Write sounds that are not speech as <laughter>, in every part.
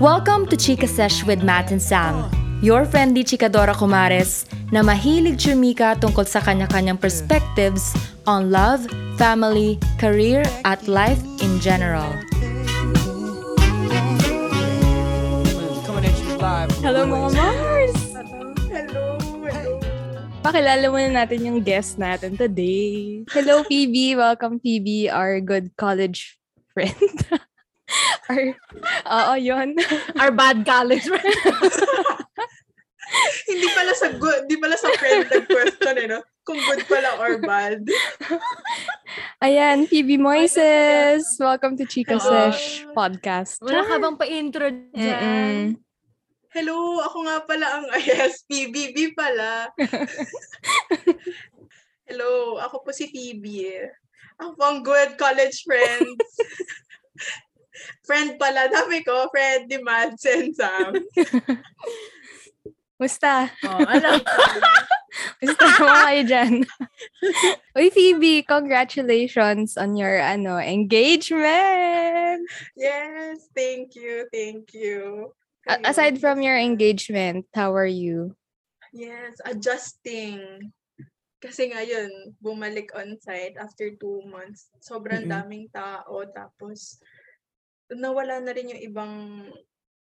Welcome to Chika Sesh with Matt and Sam, your friendly chikadora kumares na mahilig chumika tungkol sa kanya-kanyang perspectives on love, family, career, at life in general. Hello mga Mars! Pakilala muna natin yung guest natin today. Hello Phoebe! Welcome Phoebe, our good college friend. <laughs> our, oo, yun. Our bad college hindi pala sa good, hindi pala sa friend question eh, no? Kung good pala or bad. Ayan, Phoebe Moises! Welcome to Chica Hello. Sesh podcast. Wala ka bang pa-intro Mm-mm. Hello, ako nga pala ang <laughs> yes, PBB pala. Hello, ako po si Phoebe. Ako po ang good college friend. <laughs> friend pala, dami ko, friend ni Mads and Sam. <laughs> Musta? Oh, ano? <laughs> Musta mo kayo dyan? <laughs> Uy, Phoebe, congratulations on your ano engagement! Yes, thank you, thank you. A- aside from your engagement, how are you? Yes, adjusting. Kasi ngayon, bumalik on-site after two months. Sobrang Mm-mm. daming tao. Tapos, nawala na rin yung ibang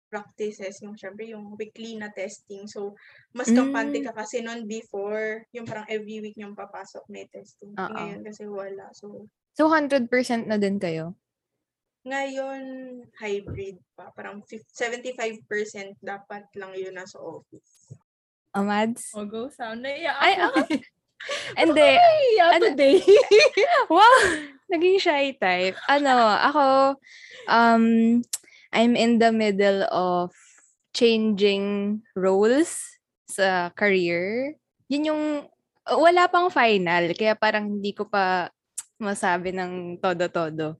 practices. Yung syempre, yung weekly na testing. So, mas kampante Mm. ka kasi noon before, yung parang every week yung papasok may testing. Oo. Ngayon kasi wala. So, So, 100% na din kayo? ngayon, hybrid pa. Parang fif- 75% dapat lang yun nasa office. Amads? Oh, go sound. Naiya Ay, ako. <laughs> Hindi. Naiya Ano- today. <laughs> Wow! Naging shy type. Ano, ako, um, I'm in the middle of changing roles sa career. Yun yung, wala pang final, kaya parang hindi ko pa masabi ng todo-todo.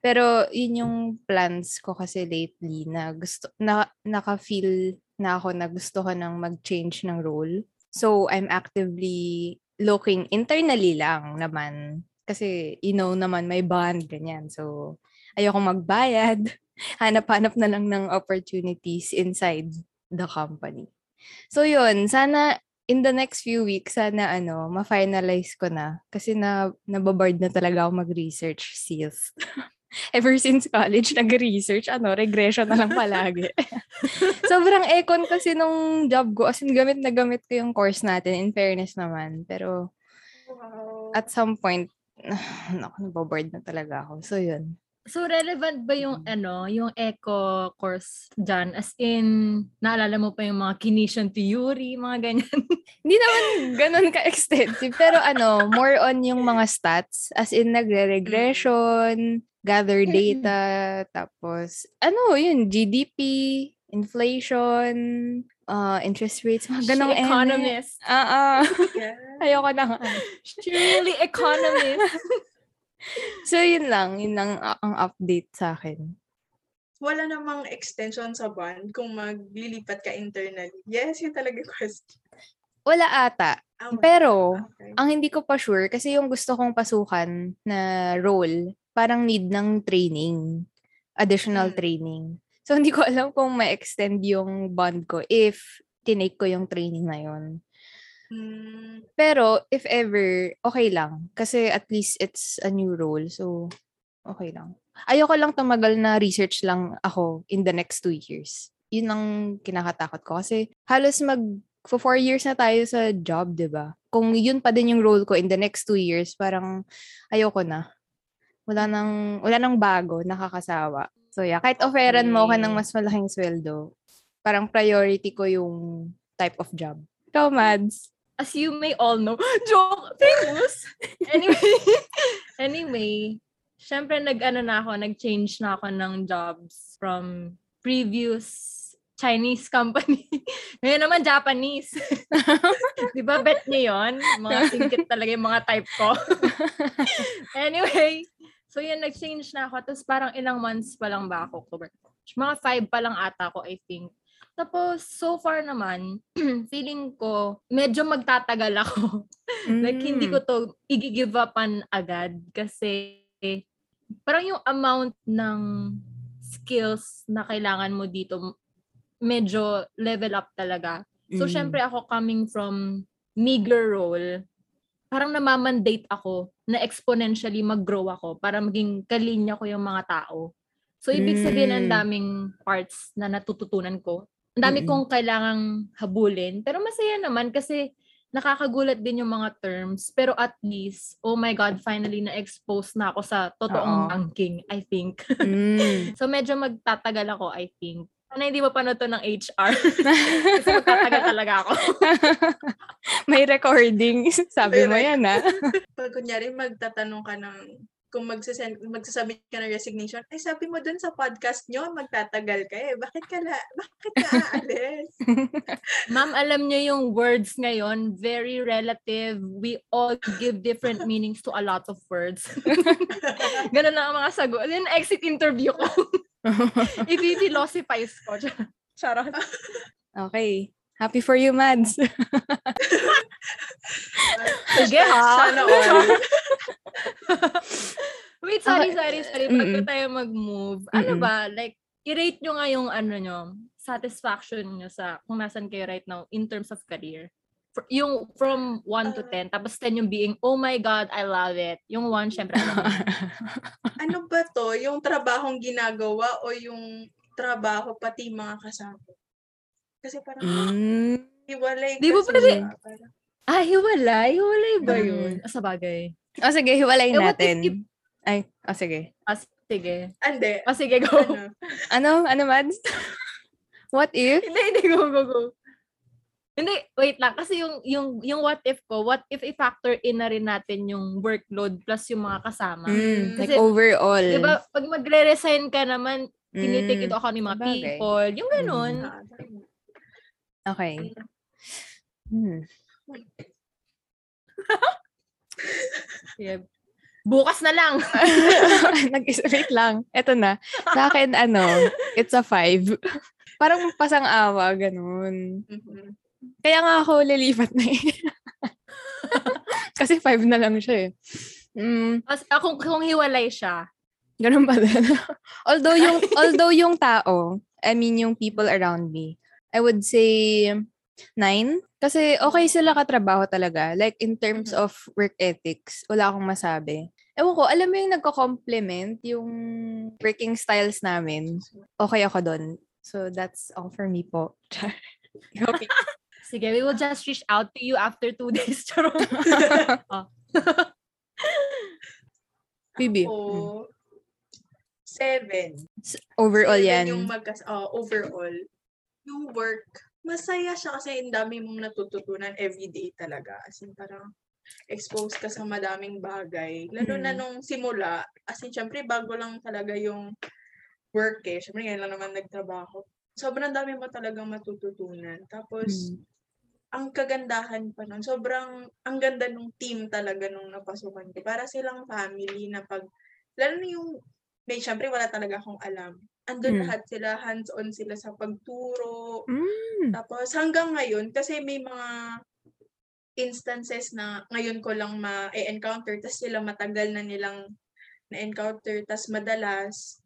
Pero yun yung plans ko kasi lately na gusto, na, naka-feel na ako na gusto ko nang mag-change ng role. So, I'm actively looking internally lang naman. Kasi, you know naman, may bond, ganyan. So, ayokong magbayad. <laughs> Hanap-hanap na lang ng opportunities inside the company. So, yun. Sana, in the next few weeks, sana, ano, ma-finalize ko na. Kasi na, nababard na talaga ako mag-research skills. <laughs> Ever since college, nag-research, ano, regression na lang palagi. <laughs> Sobrang econ kasi nung job ko. As in, gamit na gamit ko yung course natin, in fairness naman. Pero, Wow. at some point, <sighs> naku, naboboard na talaga ako. So, yun. So, relevant ba yung, ano, yung eco course dyan? As in, naalala mo pa yung mga Kinesian theory, mga ganyan? <laughs> Hindi naman ganun ka-extensive. Pero ano, more on yung mga stats. As in, nagre-regression, gather data, tapos, ano, yun, GDP, inflation, uh, interest rates, mga ganong eme. Economist. Ah, ah. Yeah. <laughs> Ayoko na nga. She really economist. <laughs> So, yun lang. Yun lang ang update sa akin. wala namang extension sa bond kung maglilipat ka internally. Yes, yun talaga yung question. Wala ata. Ah, wala. Pero, Okay. ang hindi ko pa sure, kasi yung gusto kong pasukan na role, parang need ng training. Additional Mm. training. So, hindi ko alam kung ma-extend yung bond ko if tinake ko yung training na yun. Hmm, Pero, if ever, okay lang. Kasi at least it's a new role. So, okay lang. Ayoko lang tumagal na research lang ako in the next two years. Yun ang kinakatakot ko. Kasi halos mag for four years na tayo sa job, di ba? Kung yun pa din yung role ko in the next two years, parang ayoko na. Wala nang, wala nang bago, nakakasawa. So yeah, kahit offeran mo ka ng Okay. mas malaking sweldo, parang priority ko yung type of job. Ikaw, Mads? As you may all know. <laughs> Joke! Famous! <laughs> anyway, anyway, syempre nag-ano na ako, nag-change na ako ng jobs from previous Chinese company. <laughs> Ngayon naman Japanese. Di ba bet niyo yon? Mga singkit talaga yung mga type ko. anyway, so yun, nag-change na ako. Tapos parang ilang months pa lang ba ako cover. Mga five pa lang ata ako, I think. Tapos, so far naman, <clears throat> feeling ko, medyo magtatagal ako. <laughs> like, hindi ko to i-give upan agad kasi parang yung amount ng skills na kailangan mo dito medyo level up talaga. So, Mm. syempre ako coming from meager role, parang namamandate ako na exponentially mag-grow ako para maging kalinya ko yung mga tao. So, ibig sabihin, ang Mm. daming parts na natututunan ko. Ang dami kong kailangang habulin. Pero masaya naman kasi nakakagulat din yung mga terms. Pero at least, oh my God, finally na-expose na ako sa totoong Oo. banking, I think. <laughs> Mm. so, medyo magtatagal ako, I think. Sana hindi mo pa to ng HR. <laughs> kasi magtatagal talaga ako. <laughs> May recording. Sabi mo yan, ah. <laughs> Pag kunyari magtatanong ka ng kung magsasend, magsasubmit ka ng resignation, ay sabi mo dun sa podcast nyo, magtatagal ka eh. Bakit ka, la, bakit ka aalis? Ma'am, alam niyo yung words ngayon, very relative. We all give different meanings to a lot of words. Ganun lang ang mga sagot. Then, exit interview ko. <laughs> I-philosophize ko. <laughs> Charot. okay. Happy for you, Mads. <laughs> Sige ha. Sana all. Wait, sorry, sorry, sorry. Bago Mm-mm. tayo mag-move. Ano Mm-mm. ba? Like, i-rate nyo nga yung ano nyo, satisfaction nyo sa kung nasan kayo right now in terms of career. Fr- Yung from 1 to Ah. 10, tapos 10 yung being, oh my God, I love it. Yung 1, syempre, <laughs> ano ba to? Yung trabahong ginagawa o yung trabaho pati mga kasama? Kasi parang mm. hiwalay Di kasi pwede- ah, hiwalay? Hiwalay ba Mm. yun? Ah, sa bagay. O sige, hiwalayin Eh, what if natin. you- Ay, o sige. Ah, sige. Ande, Ah, sige, go. ano, Ano? Ano, Mads? <laughs> What if? hindi, hindi, go, go, go. Hindi, wait lang. Kasi yung, yung, yung what if ko, what if i-factor in na rin natin yung workload plus yung mga kasama. Mm, like Kasi, overall. Di ba, pag magre-resign ka naman, tinitik Mm, ito ako ng mga sabagay. people. Yung ganun. tama. Okay. Hmm. <laughs> Yeah. Bukas na lang. <laughs> Nag-isip wait lang. Ito na. Sa akin, ano, it's a five. Parang pasang-awa, ganun. Mhm. Kaya nga ako lilipat na eh. <laughs> Kasi five na lang siya eh. Mm, ah, kung, kung hiwalay siya, ganun pa din. <laughs> although yung although yung tao, I mean yung people around me, I would say nine. Kasi okay sila katrabaho talaga. Like in terms Mhm. of work ethics, wala akong masabi. Ewan ko, alam mo yung nagko-complement yung working styles namin. Okay ako doon. So that's all for me po. <laughs> okay. Sige, we will just reach out to you after two <laughs> days. Charot. <laughs> <laughs> Bibi. O, seven. Overall Seven yan. Yung magkas oh, overall. Yung work, masaya siya kasi ang dami mong natututunan everyday talaga. As in, parang exposed ka sa madaming bagay. Lalo na Mm. nung simula, as in, syempre, bago lang talaga yung work eh. Syempre, ngayon lang naman nagtrabaho. Sobrang dami mo talagang matututunan. Tapos, Mm. Ang kagandahan pa nun, sobrang, ang ganda nung team talaga nung napasukan ko. Para silang family na pag, lalo na yung, may, syempre wala talaga akong alam. Andun Mm. lahat sila, hands-on sila sa pagturo. Mm. Tapos hanggang ngayon, kasi may mga instances na ngayon ko lang ma-encounter, tapos sila matagal na nilang na-encounter, tapos madalas,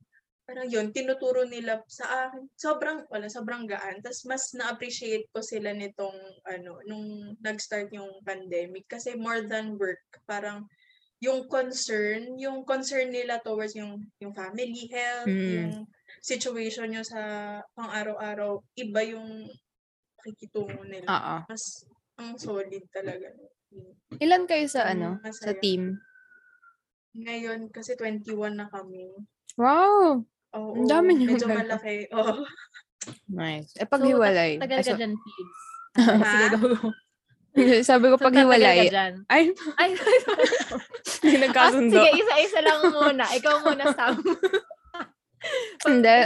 parang yun, tinuturo nila sa akin. Sobrang, wala, sobrang gaan. Tapos mas na-appreciate ko sila nitong, ano, nung nag-start yung pandemic. Kasi more than work, parang yung concern, yung concern nila towards yung, yung family health, Mm. yung situation nyo sa pang-araw-araw, iba yung pakikitungo nila. Oo. Mas, ang solid talaga. Ilan kayo sa ano? Sa masaya. team? Ngayon, kasi 21 na kami. Wow! Oo, Ang dami niyo medyo pala. malaki. Oo. Nice. Eh, So, paghiwalay. ta- tagal Ay, ka so- dyan, Pibs. Ha? <laughs> Sige, go, <laughs> sabi ko So, paghiwalay. dyan. Ay, <laughs> Ay, hindi ah, nagkasundo. sige, isa-isa lang muna. Ikaw muna, Sam. Hindi.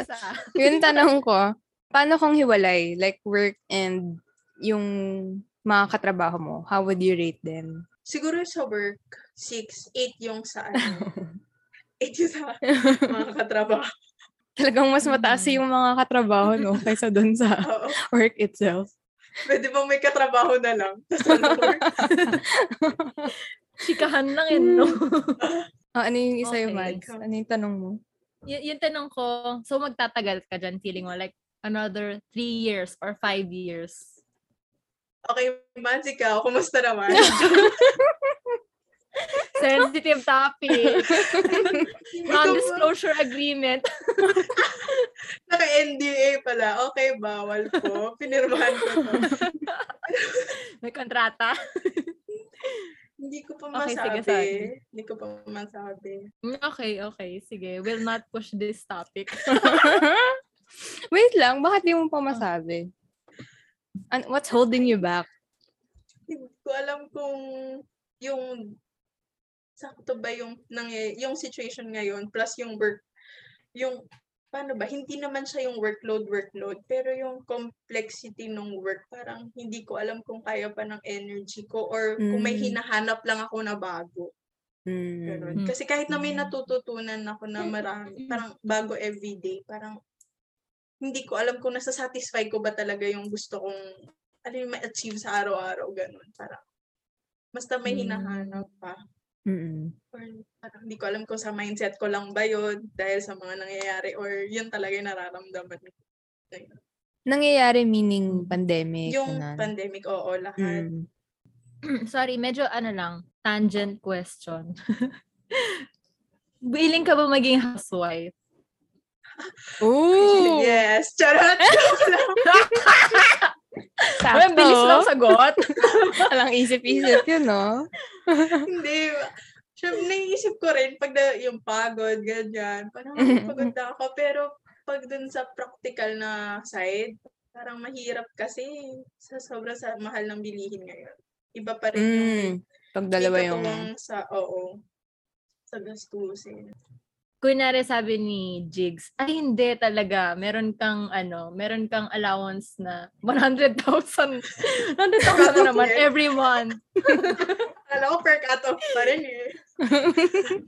Yung tanong ko, paano kung hiwalay? Like work and yung mga katrabaho mo, how would you rate them? Siguro sa work, 6, 8 yung sa ano. 8 yung sa mga katrabaho. Talagang mas mataas Mm. yung mga katrabaho, no? <laughs> Kaysa dun sa Oo. work itself. Pwede bang may katrabaho na lang? Tapos wala work. <laughs> Chikahan lang eh, no? <laughs> Ah, ano yung isa yung Okay. Mads? Ano yung tanong mo? y- yung tanong ko, so magtatagal ka dyan, feeling mo, like, another three years or five years? Okay, Mans, ikaw, kumusta naman? Sensitive topic. <laughs> Non-disclosure agreement. <laughs> Naka-NDA pala. Okay, bawal po. Pinirmahan ko to. <laughs> May kontrata. Hindi ko pa Okay, sige, sorry. Hindi ko pa masabi. Mm, Okay, okay. Sige. Will not push this topic. Wait lang, bakit di mo pa masabi? An- what's holding you back? Hindi ko alam kung yung sakto ba yung nangy- yung situation ngayon plus yung work yung paano ba hindi naman siya yung workload workload pero yung complexity ng work parang hindi ko alam kung kaya pa ng energy ko or kung may Mm. hinahanap lang ako na bago Ganun. Mm. Kasi kahit na may natututunan ako na marami, parang bago everyday, parang hindi ko alam kung nasa-satisfy ko ba talaga yung gusto kong ano yung ma-achieve sa araw-araw, ganun. Parang, basta may Mm. hinahanap pa. Mm-mm. Or parang hindi ko alam kung sa mindset ko lang ba yun dahil sa mga nangyayari or yun talaga yung nararamdaman ko. Nangyayari meaning pandemic. Yung ganun. pandemic, oo, lahat. Mm. <clears throat> Sorry, medyo ano lang, tangent question. <laughs> Willing ka ba maging housewife? Ooh! <laughs> Yes! Charot! <laughs> Sakto. Ang bilis lang sagot. <laughs> Walang isip-isip yun, no? Hindi. Siyempre, naisip ko rin pag na, yung pagod, ganyan. Parang "Ay, pagod na ako. Pero pag dun sa practical na side, parang mahirap kasi sa sobrang sa mahal ng bilihin ngayon. Iba pa rin yung Mm. Pag dalawa yung... sa, oo, sa gastusin. Kunwari sabi ni Jigs, ay hindi talaga, meron kang ano, meron kang allowance na 100,000. 100,000 na naman every month. <laughs> Alam ko, per cut-off pa rin eh. <laughs>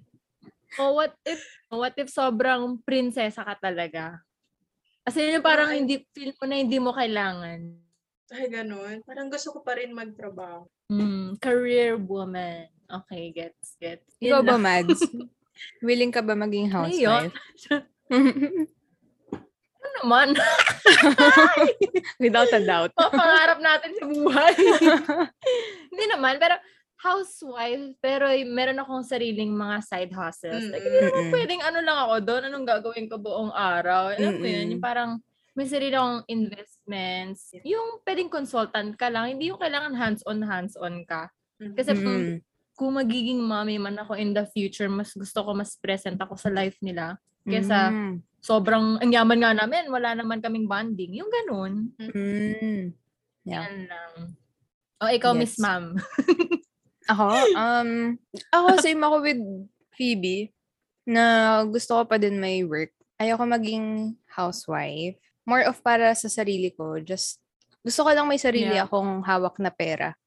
O what if, what if sobrang prinsesa ka talaga? Kasi yun yung parang Ay. hindi, feel mo na hindi mo kailangan. Ay, ganun. Parang gusto ko pa rin magtrabaho. Hmm, career woman. Okay, gets, gets. Ikaw ba. Mads? <laughs> Willing ka ba maging housewife? Ano naman? <laughs> Without a doubt. Pangarap natin sa buhay. <laughs> hindi naman, pero housewife, pero meron akong sariling mga side hustles. Like, hindi naman pwedeng ano lang ako doon, anong gagawin ko buong araw. Alam mo yun, yung parang may sarili akong investments. Yung pwedeng consultant ka lang, hindi yung kailangan hands-on, hands-on ka. Kasi kung, Mm. Kung magiging mommy man ako in the future, mas gusto ko mas present ako sa life nila. Kesa Mm. sobrang, ang yaman nga namin, wala naman kaming bonding. Yung ganun. Mm. Yeah. Yan lang. O, ikaw, Miss Gets. Ma'am. <laughs> Ako, um, ako same ako with Phoebe na gusto ko pa din may work. Ayoko maging housewife. More of para sa sarili ko. Just, gusto ko lang may sarili Yeah. akong hawak na pera.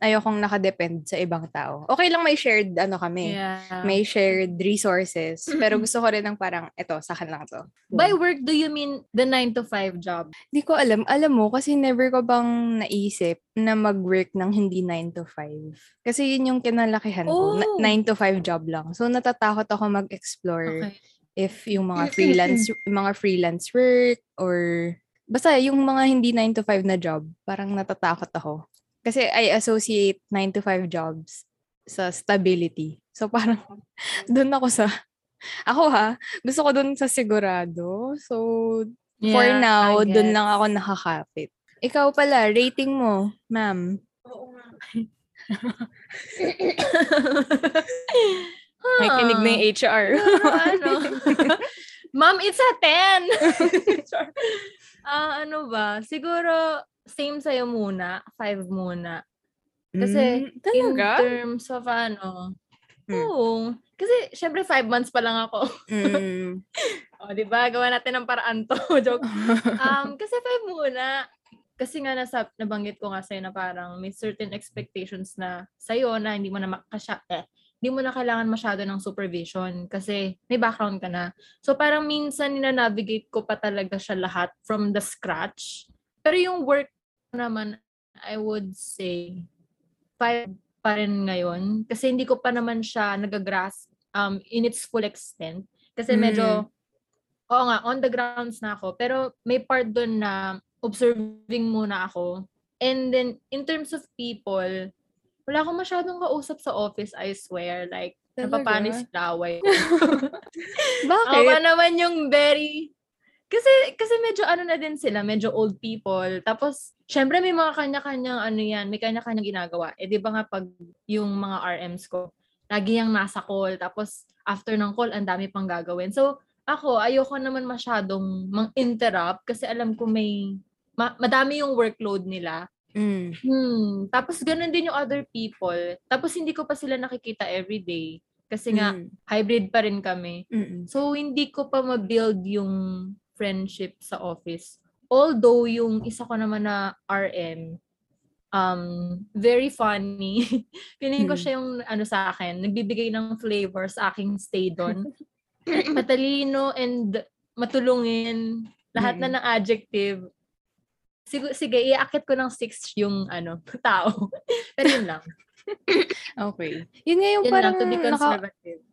Ayokong nakadepend sa ibang tao. Okay lang may shared, ano kami, Yeah. may shared resources. <laughs> Pero gusto ko rin ng parang, eto, sa akin lang to. By work, do you mean the 9 to 5 job? Di ko alam. Alam mo, kasi never ko bang naisip na mag-work ng hindi 9 to 5. Kasi yun yung kinalakihan ko. Oh. 9 to 5 job lang. So, natatakot ako mag-explore Okay. if yung mga freelance <laughs> mga freelance work or basta yung mga hindi 9 to 5 na job, parang natatakot ako. Kasi I associate 9 to 5 jobs sa stability. So, parang <laughs> doon ako sa ako ha, gusto ko doon sa sigurado. So, For Yeah, now, I dun lang ako nakakapit. Ikaw pala, rating mo, ma'am. Oo nga. <laughs> May kinig na yung HR. <laughs> ano? Ma'am, it's a 10! Ah, ano ba? Siguro, same sa'yo muna. Five muna. Kasi, Mm, talaga? In terms of ano, Hmm. oo. Kasi, syempre, five months pa lang ako. Mm. <laughs> O, di ba? Gawa natin ng paraan to. <laughs> Joke. Um, kasi five muna. Kasi nga nasa, nabanggit ko nga sa'yo na parang may certain expectations na sa'yo na hindi mo na makasya, eh, hindi mo na kailangan masyado ng supervision kasi may background ka na. So parang minsan nina-navigate ko pa talaga siya lahat from the scratch. Pero yung work naman, I would say, five pa rin ngayon. Kasi hindi ko pa naman siya nagagrasp um, in its full extent. Kasi medyo, oo nga, on the grounds na ako. Pero may part doon na observing muna ako. And then, in terms of people, wala akong masyadong kausap sa office, I swear. Like, Talaga? napapanis laway. <laughs> <laughs> Bakit? Ako naman yung very... Kasi, kasi medyo ano na din sila, medyo old people. Tapos, syempre may mga kanya-kanyang ano yan, may kanya-kanyang ginagawa. Eh, di ba nga pag yung mga RMs ko, lagi yung nasa call. Tapos, after ng call, ang dami pang gagawin. So, ako, ayoko naman masyadong mang-interrupt kasi alam ko may, ma- madami yung workload nila. Mm. Hmm. Tapos, ganun din yung other people. Tapos, hindi ko pa sila nakikita everyday. Kasi nga, Mm. hybrid pa rin kami. Mm-mm. So, hindi ko pa ma-build yung friendship sa office. Although, yung isa ko naman na RM, um, very funny. <laughs> Piling ko Hmm. siya yung ano sa akin, nagbibigay ng flavor sa aking stay doon. <laughs> Matalino and matulungin. Lahat na ng adjective. Sige, sige iakit ko ng six yung ano, <laughs> tao. Pero yun lang. Okay. Yun nga yung Yun parang lang, to be naka,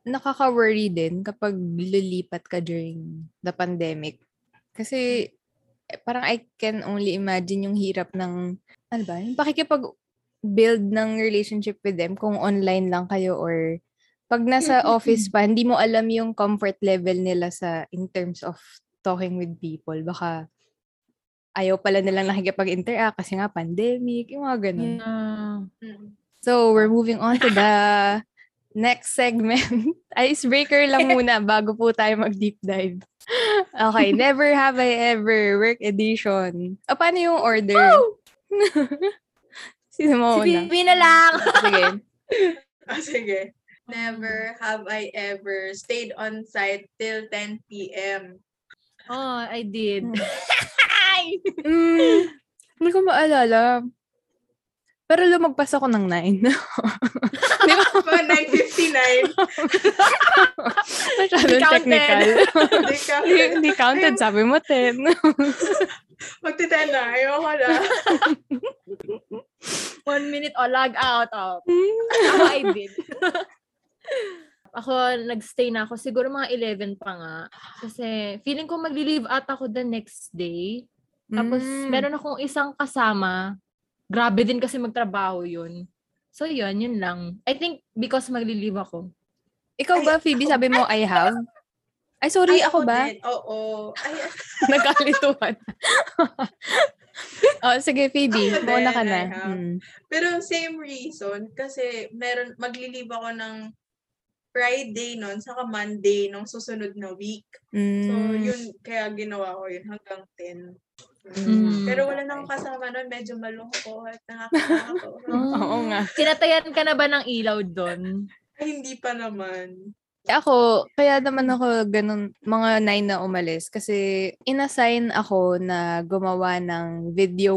nakaka-worry din kapag lilipat ka during the pandemic. Kasi eh, parang I can only imagine yung hirap ng, ano ba, yung pakikipag-build ng relationship with them kung online lang kayo or pag nasa office pa, hindi mo alam yung comfort level nila sa in terms of talking with people. Baka ayaw pala nilang nakikipag-interact kasi nga pandemic, yung mga ganun. Yeah. Mm. So, we're moving on to the <laughs> next segment. <laughs> Icebreaker lang muna bago po tayo mag-deep dive. Okay, never have I ever work edition. O, paano yung order? <laughs> Sino mo Si una? Bibi na lang! <laughs> Sige. <laughs> Ah, sige. Never have I ever stayed on site till 10 p.m. Oh, I did. Mm, hindi ko maalala. Pero lumagpas ako ng 9. <laughs> Di ba? Pa 9.59. Masyadong Counted. technical. Hindi ka. Hindi counted. Sabi mo 10. <laughs> Magtiten na. Ayoko na. <laughs> One minute o log out. Oh. Ako, I did. ako, nagstay na ako. Siguro mga 11 pa nga. Kasi feeling ko magli-leave out ako the next day. Tapos, Mm. meron akong isang kasama. Grabe din kasi magtrabaho yun. So, yun, yun lang. I think because magli-leave ako. Ikaw ba, Ay, Phoebe, ako- sabi mo, I have? Ay, sorry, Ay, ako ba? din. Oo. Ay, <laughs> Nagkalituhan. <laughs> oh, sige, Phoebe. Ako Muna ka na. I have. Mm. Pero same reason. Kasi meron, magli-leave ako ng Friday nun, saka Monday nung susunod na week. So, Mm. yun, kaya ginawa ko yun hanggang 10. Mm. Pero wala nang kasama nun, medyo malungkot, nakakatakot. <laughs> Oo nga. Tinatayan ka na ba ng ilaw doon? Ay, hindi pa naman. Ako, kaya naman ako ganun, mga nine na umalis. Kasi inassign ako na gumawa ng video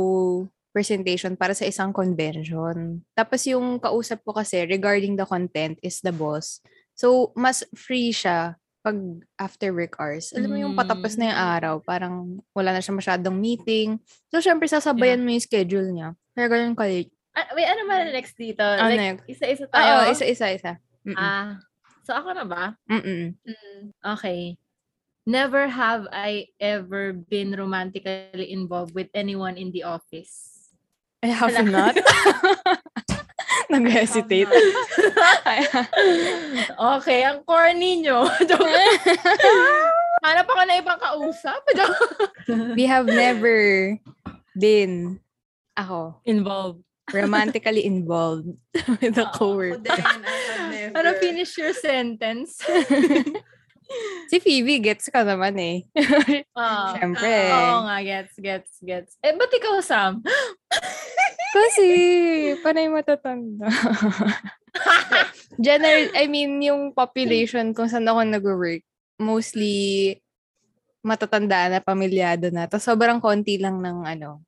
presentation para sa isang convention. Tapos yung kausap ko kasi regarding the content is the boss. So, mas free siya pag after work hours. Alam mo yung patapos na yung Mm. araw, parang wala na siya masyadong meeting. So, syempre, sasabayan mo yung schedule niya. Kaya ganun ka Ah, wait, ano ba next dito? Ano like, next? isa-isa Oo, tayo? isa-isa, isa. Mm-mm. Ah, so ako na ba? Mm-mm. Mm. Okay. Never have I ever been romantically involved with anyone in the office. I have not. <laughs> Nag-hesitate. <laughs> okay, ang corny nyo. <laughs> <laughs> Hanap ako na ibang kausap. We have never been, ako, Involved. romantically involved with a Ako coworker. din, I have never. Ano, finish your sentence? Si Phoebe, gets ka naman eh. <laughs> Ah. Siyempre. Oo nga, gets, gets, gets. Eh, ba't ikaw, Sam? <laughs> Kasi, panay matatanda. General, I mean, yung population kung saan ako nag-work, mostly matatanda na, pamilyado na. Tapos sobrang konti lang ng ano,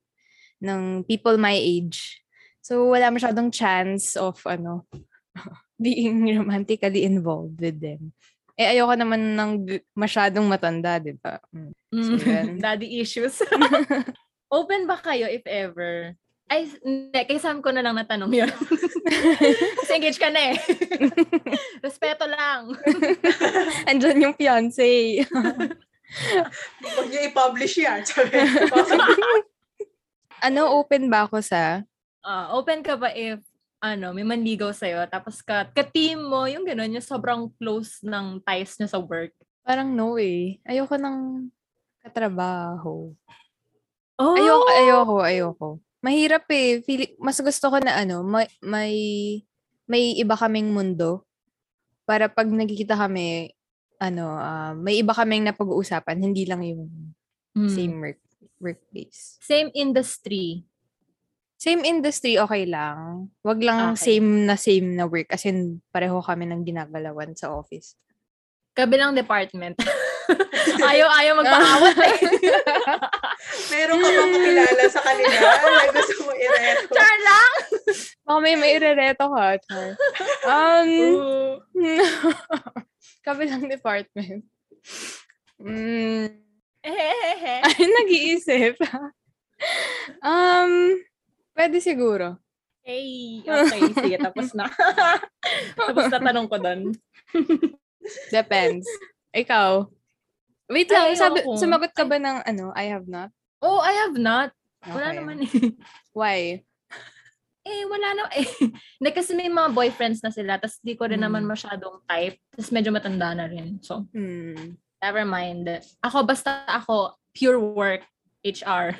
ng people my age. So, wala masyadong chance of, ano, <laughs> being romantically involved with them. Eh, ayoko naman ng masyadong matanda, di ba? Mm. Mm, So, yan. Daddy issues. <laughs> Open ba kayo if ever? Ay, hindi. Kay Sam ko na lang natanong yun. <laughs> Kasi engaged ka na eh. <laughs> Respeto lang. Andyan yung fiancé. Huwag niyo i-publish yan. Ano, open ba ako sa? Ah, open ka ba if ano, may manligaw sa'yo, tapos ka, ka-team mo, yung gano'n, yung sobrang close ng ties niya sa work. Parang no eh. Ayoko ng katrabaho. Oh! Ayoko, ayoko, ayoko. Mahirap eh. Feel, mas gusto ko na ano, may, may, may iba kaming mundo. Para pag nagkikita kami, ano, ah, may iba kaming napag-uusapan, hindi lang yung Hmm. same work, workplace. Same industry. Same industry, okay lang. Wag lang Okay. same na same na work kasi pareho kami ng ginagalawan sa office. Kabilang department. <laughs> ayaw, ayaw magpaawat eh. <laughs> Meron ka bang kakilala sa kanila na gusto mo i-reto? <laughs> Char lang! Baka may mairereto ka, Char. Um, kabilang department. Mm, Ehehehe. ay, nag-iisip. um, pwede siguro. Hey, <laughs> okay. Sige, tapos na. <laughs> tapos na tanong ko doon. Depends. Ikaw. Wait lang, Ay, sabi, ako. sumagot ka ba ng ano, I have not? Oh, I have not. Wala Okay. naman eh. Why? Eh, wala na eh. <laughs> Hindi kasi may mga boyfriends na sila, tapos di ko rin naman Hmm. masyadong type. Tapos medyo matanda na rin. So, Hmm. never mind. Ako, basta ako, pure work, HR.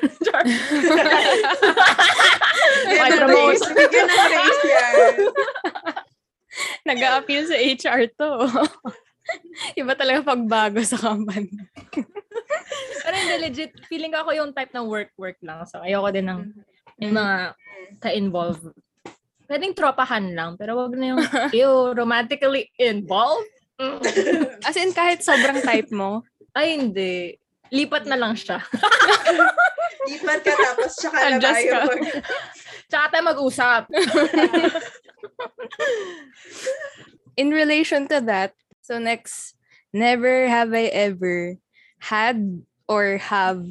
Ay, promote. Bigyan ng raise yan. <laughs> Nag-a-appeal sa HR to. <laughs> Iba talaga pagbago sa company. <laughs> Pero hindi, legit, feeling ko ako yung type ng work-work lang. So, ayoko din ng may Mm. mga ka-involve. Pwedeng tropahan lang, pero wag na yung, ew, romantically involved. As in, kahit sobrang type mo, Ay, hindi. Lipat na lang siya. <laughs> Lipat ka tapos tsaka na Adjust tayo. ka. mag- <laughs> Tsaka tayo mag-usap. <laughs> in relation to that, so next, never have I ever had or have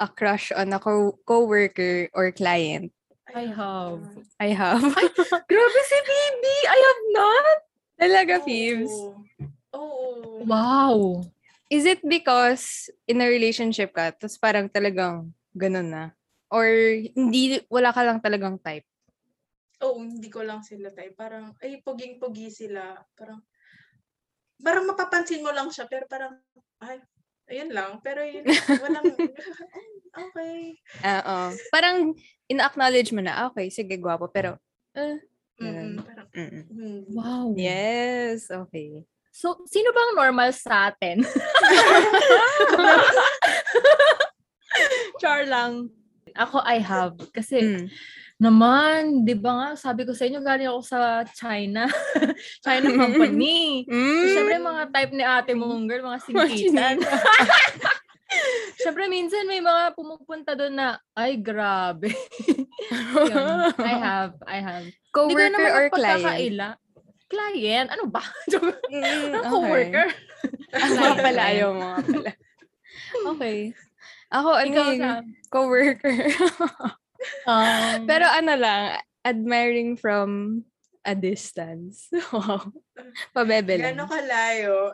a crush on a co- coworker or client. I have. I have. Grabe si Bibi! I have not! Talaga. Oo. Oo. Wow! Is it because in a relationship ka, tapos parang talagang ganun na? Or hindi, wala ka lang talagang type? Oo, hindi ko lang sila type. Parang, ay, puging-pugi sila. Parang, parang mapapansin mo lang siya, pero parang, ay, ayun lang. Pero yun, walang, <laughs> okay. Oo. Parang in-acknowledge mo na, ah, okay, sige, gwapo. Pero, eh, Mm, parang, mm hmm. Wow! Yes, okay. So, sino bang normal sa atin? Char lang. Ako, I have. Kasi, Mm. naman, di ba nga, sabi ko sa inyo, galing ako sa China. <laughs> China company. So, Mm. Siyempre, mga type ni ate mong girl, mga <laughs> singkitan. <laughs> Siyempre, minsan may mga pumupunta doon na, ay, grabe. Yun. I have, I have. Coworker or client? Client? Ano ba? <laughs> Mm, Ano okay. co-worker? Ah, nga pala, ayaw mo nga pala. Okay. Ako, ano yung coworker. <laughs> Um, Pero ano lang, admiring from a distance. <laughs> Wow. Pabebe lang. Gano'n kalayo.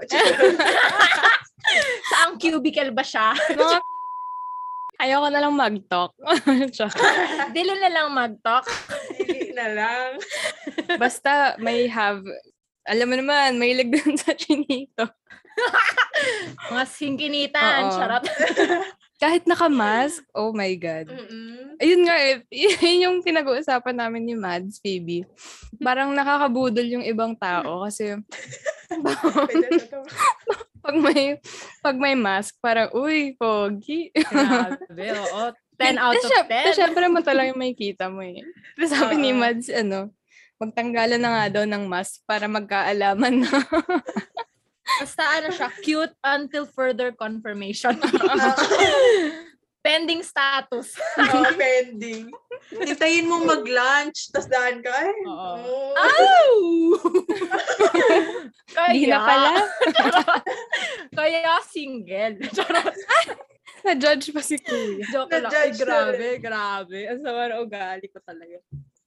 saang cubicle ba siya? Mga Ayoko na lang mag-talk. Dilo na lang mag-talk. Na lang. <laughs> Basta may have, alam mo naman, may dun sa chinito. <laughs> Mga singkinitan. Oo. Charot. <laughs> Kahit naka-mask, oh my God. Mm-mm. Ayun nga eh, yun yung pinag-uusapan namin ni Mads, Phoebe. Parang nakakabudol yung ibang tao kasi pag may pag may mask, parang, uy, pogi. Grabe, oo. 10 out of Tapos syem- tapos 10. syempre mo talaga may kita mo eh. Tapos sabi ni Oo. Mads, ano, magtanggalan na nga daw ng mask para magkaalaman na. <laughs> Basta ano siya, cute until further confirmation. <laughs> Pending status. Oo, pending. Hintayin mo mag-lunch, tas daan ka. Ay, Oo. Ow! <laughs> Kaya, Hindi na pala. kaya single. Na-judge pa si Kuya. <laughs> Joke lang. Ay, Na-judge na grabe, grabe. Ang sama ng ugali ko talaga.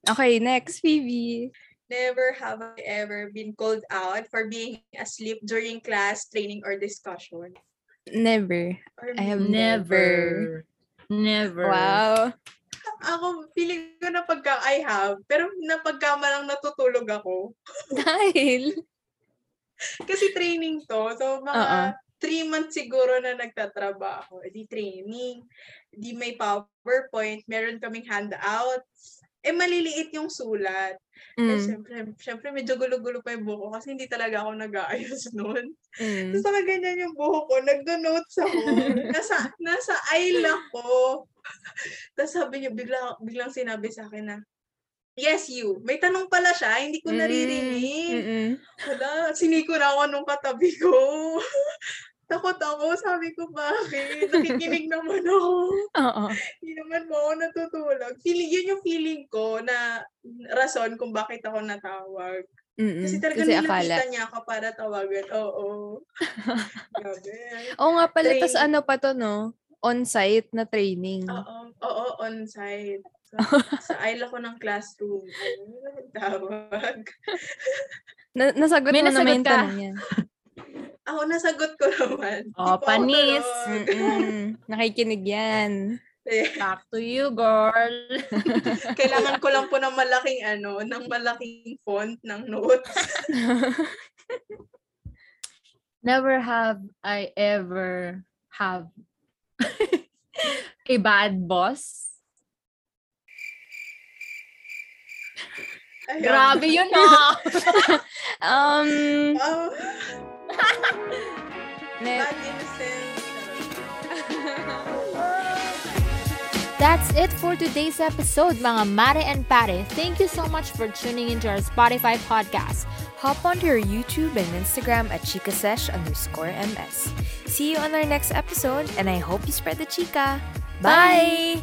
Okay, next, Phoebe. Never have I ever been called out for being asleep during class, training, or discussion. Never. Or I have Never. Never. Wow. Ako, feeling ko na pagka I have, pero na pagka lang natutulog ako. <laughs> Dahil. Kasi training to. So, mga three months siguro na nagtatrabaho. Eh, Di training. Di may PowerPoint. Meron kaming handouts. Eh, maliliit yung sulat. Eh, Mm. syempre, syempre, medyo gulo-gulo pa yung buko kasi hindi talaga ako nag-aayos <laughs> noon. Mm. Tapos nakaganyan yung buhok ko, nagdo-notes ako. <laughs> nasa, nasa aisle ako. <laughs> Tapos sabi niya, bigla, biglang sinabi sa akin na, Yes, you. May tanong pala siya, hindi ko naririnig. Mm-mm. Wala, siniko na ako nung katabi ko. Takot ako, sabi ko, bakit? Nakikinig naman ako. Oo. Hindi naman mo ako natutulog. Feeling, yun yung feeling ko na rason kung bakit ako natawag. Mm-mm. Kasi talaga Kasi nilapitan akala. niya ako para tawagan. Oo. <laughs> Grabe. Oo nga pala, Train. ano pa to, no? On-site na training. Oo, oo, on-site. So, <laughs> sa aisle ako ng classroom. Ano, tawag. Na- nasagot May mo naman nasagot yung tanong niya. Ako, nasagot ko <laughs> naman. Di Oh, ako panis. Nakikinig yan. Back to you, girl. <laughs> Kailangan ko lang po ng malaking ano, ng malaking font ng notes. <laughs> Never have I ever have a bad boss. Ayun. Grabe yun ah! Um, Oh. That's it for today's episode, mga Mare and Pare. Thank you so much for tuning into our Spotify podcast. hop onto your YouTube and Instagram at chikasesh underscore ms. See you on our next episode, and I hope you spread the chica. Bye!